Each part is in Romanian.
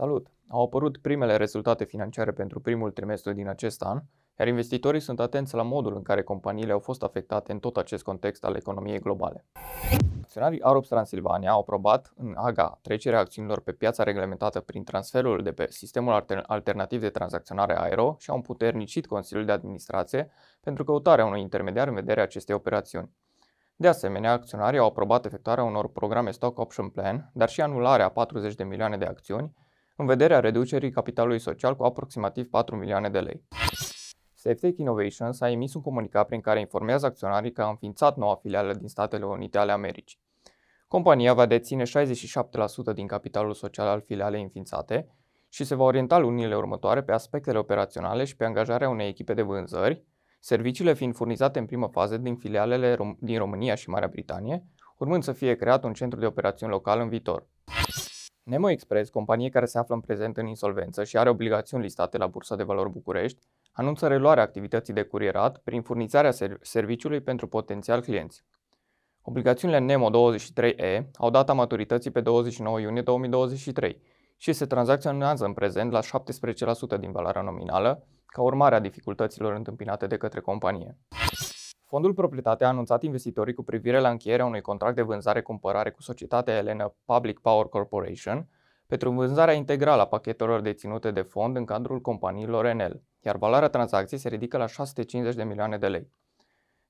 Salut! Au apărut primele rezultate financiare pentru primul trimestru din acest an, iar investitorii sunt atenți la modul în care companiile au fost afectate în tot acest context al economiei globale. Acționarii Arops Transilvania au aprobat în AGA trecerea acțiunilor pe piața reglementată prin transferul de pe sistemul alternativ de tranzacționare Aero și au împuternicit Consiliul de Administrație pentru căutarea unui intermediar în vederea acestei operațiuni. De asemenea, acționarii au aprobat efectuarea unor programe Stock Option Plan, dar și anularea 40 de milioane de acțiuni, în vederea reducerii capitalului social cu aproximativ 4 milioane de lei. SafeTech Innovations a emis un comunicat prin care informează acționarii că a înființat noua filială din Statele Unite ale Americii. Compania va deține 67% din capitalul social al filialei înființate și se va orienta lunile următoare pe aspectele operaționale și pe angajarea unei echipe de vânzări, serviciile fiind furnizate în primă fază din filialele din România și Marea Britanie, urmând să fie creat un centru de operațiuni local în viitor. Nemo Express, companie care se află în prezent în insolvență și are obligațiuni listate la Bursa de Valori București, anunță reluarea activității de curierat prin furnizarea serviciului pentru potențial clienți. Obligațiunile Nemo 23E au data maturității pe 29 iunie 2023 și se tranzacționează în prezent la 17% din valoarea nominală, ca urmare a dificultăților întâmpinate de către companie. Fondul Proprietate a anunțat investitorii cu privire la încheierea unui contract de vânzare-cumpărare cu societatea Elena Public Power Corporation pentru vânzarea integrală a pachetelor deținute de fond în cadrul companiilor Enel, iar valoarea tranzacției se ridică la 650 de milioane de lei.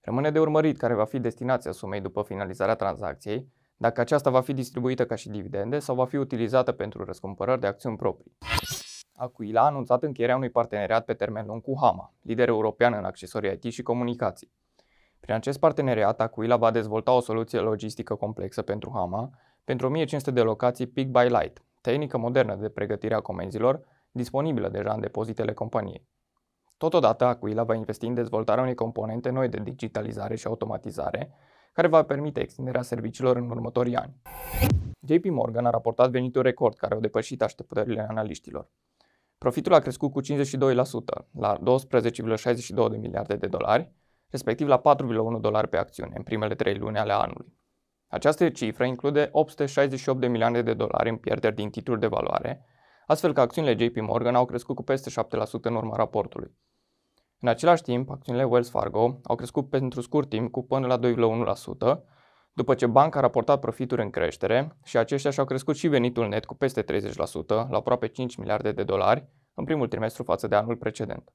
Rămâne de urmărit care va fi destinația sumei după finalizarea tranzacției, dacă aceasta va fi distribuită ca și dividende sau va fi utilizată pentru răscumpărări de acțiuni proprii. Aquila a anunțat încheierea unui parteneriat pe termen lung cu Hama, lider european în accesorii IT și comunicații. Prin acest parteneriat, Aquila va dezvolta o soluție logistică complexă pentru Hama pentru 1500 de locații Pick by Light, tehnică modernă de pregătire a comenzilor, disponibilă deja în depozitele companiei. Totodată, Aquila va investi în dezvoltarea unei componente noi de digitalizare și automatizare, care va permite extinderea serviciilor în următorii ani. JP Morgan a raportat venituri record care au depășit așteptările analiștilor. Profitul a crescut cu 52% la 12,62 de miliarde de dolari, respectiv la 4,1 dolari pe acțiune în primele trei luni ale anului. Această cifră include 868 de milioane de dolari în pierderi din titluri de valoare, astfel că acțiunile JP Morgan au crescut cu peste 7% în urma raportului. În același timp, acțiunile Wells Fargo au crescut pentru scurt timp cu până la 2,1%, după ce banca a raportat profituri în creștere și aceștia și-au crescut și venitul net cu peste 30%, la aproape 5 miliarde de dolari, în primul trimestru față de anul precedent.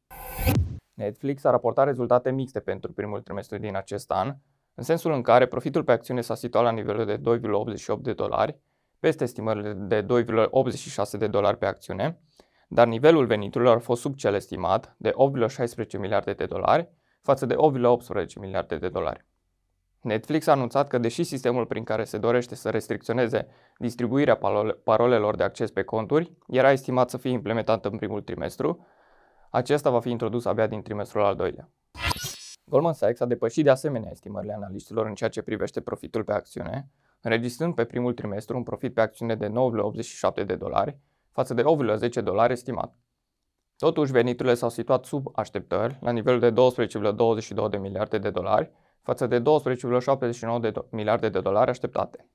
Netflix a raportat rezultate mixte pentru primul trimestru din acest an, în sensul în care profitul pe acțiune s-a situat la nivelul de 2,88 de dolari, peste estimările de 2,86 de dolari pe acțiune, dar nivelul veniturilor a fost sub cel estimat de 8,16 miliarde de dolari față de 8,18 miliarde de dolari. Netflix a anunțat că deși sistemul prin care se dorește să restricționeze distribuirea parolelor de acces pe conturi era estimat să fie implementat în primul trimestru, acesta va fi introdus abia din trimestrul al doilea. Goldman Sachs a depășit de asemenea estimările analiștilor în ceea ce privește profitul pe acțiune, înregistrând pe primul trimestru un profit pe acțiune de 9,87 de dolari față de 8,10 dolari estimat. Totuși, veniturile s-au situat sub așteptări, la nivelul de 12,22 de miliarde de dolari, față de 12,79 de miliarde de dolari așteptate.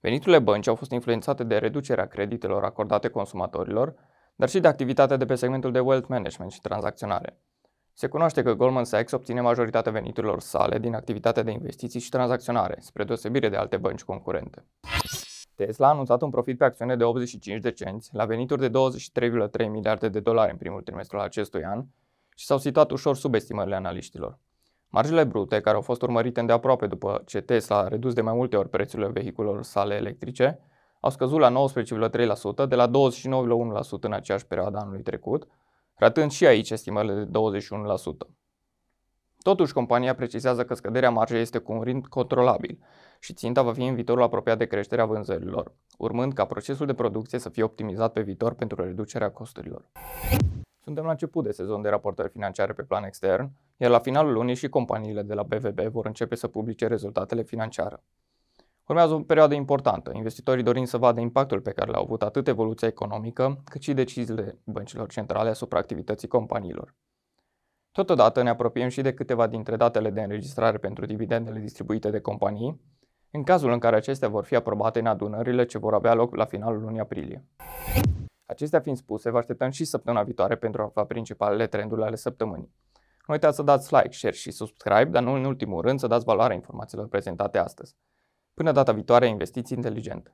Veniturile băncii au fost influențate de reducerea creditelor acordate consumatorilor, dar și de activitatea de pe segmentul de wealth management și tranzacționare. Se cunoaște că Goldman Sachs obține majoritatea veniturilor sale din activitatea de investiții și tranzacționare, spre deosebire de alte bănci concurente. Tesla a anunțat un profit pe acțiune de 85 de cenți la venituri de 23,3 miliarde de dolari în primul trimestru al acestui an și s-au situat ușor sub estimările analiștilor. Marjele brute, care au fost urmărite îndeaproape după ce Tesla a redus de mai multe ori prețurile vehiculelor sale electrice, au scăzut la 19,3% de la 29,1% în aceeași perioadă anului trecut, ratând și aici estimările de 21%. Totuși, compania precizează că scăderea marjei este cu un ritm controlabil și ținta va fi în viitorul apropiat de creșterea vânzărilor, urmând ca procesul de producție să fie optimizat pe viitor pentru reducerea costurilor. Suntem la început de sezon de raportări financiare pe plan extern, iar la finalul lunii și companiile de la BVB vor începe să publice rezultatele financiare. Urmează o perioadă importantă, investitorii dorind să vadă impactul pe care l-au avut atât evoluția economică, cât și deciziile băncilor centrale asupra activității companiilor. Totodată ne apropiem și de câteva dintre datele de înregistrare pentru dividendele distribuite de companii, în cazul în care acestea vor fi aprobate în adunările ce vor avea loc la finalul lunii aprilie. Acestea fiind spuse, vă așteptăm și săptămâna viitoare pentru a afla principalele trenduri ale săptămânii. Nu uitați să dați like, share și subscribe, dar nu în ultimul rând să dați valoarea informațiilor prezentate astăzi. Până data viitoare, investiți inteligent!